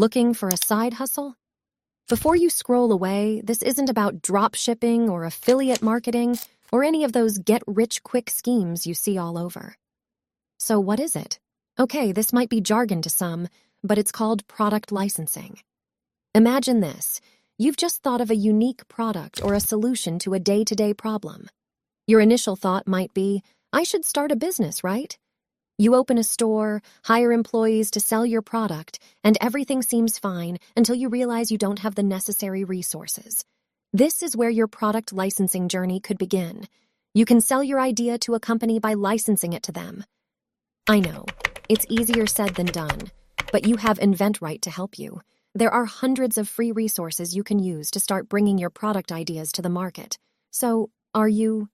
Looking for a side hustle? Before you scroll away, this isn't about drop shipping or affiliate marketing or any of those get rich quick schemes you see all over. So, what is it? Okay, this might be jargon to some, but it's called product licensing. Imagine this you've just thought of a unique product or a solution to a day to day problem. Your initial thought might be, I should start a business, right? You open a store, hire employees to sell your product, and everything seems fine until you realize you don't have the necessary resources. This is where your product licensing journey could begin. You can sell your idea to a company by licensing it to them. I know, it's easier said than done, but you have InventRight to help you. There are hundreds of free resources you can use to start bringing your product ideas to the market. So, are you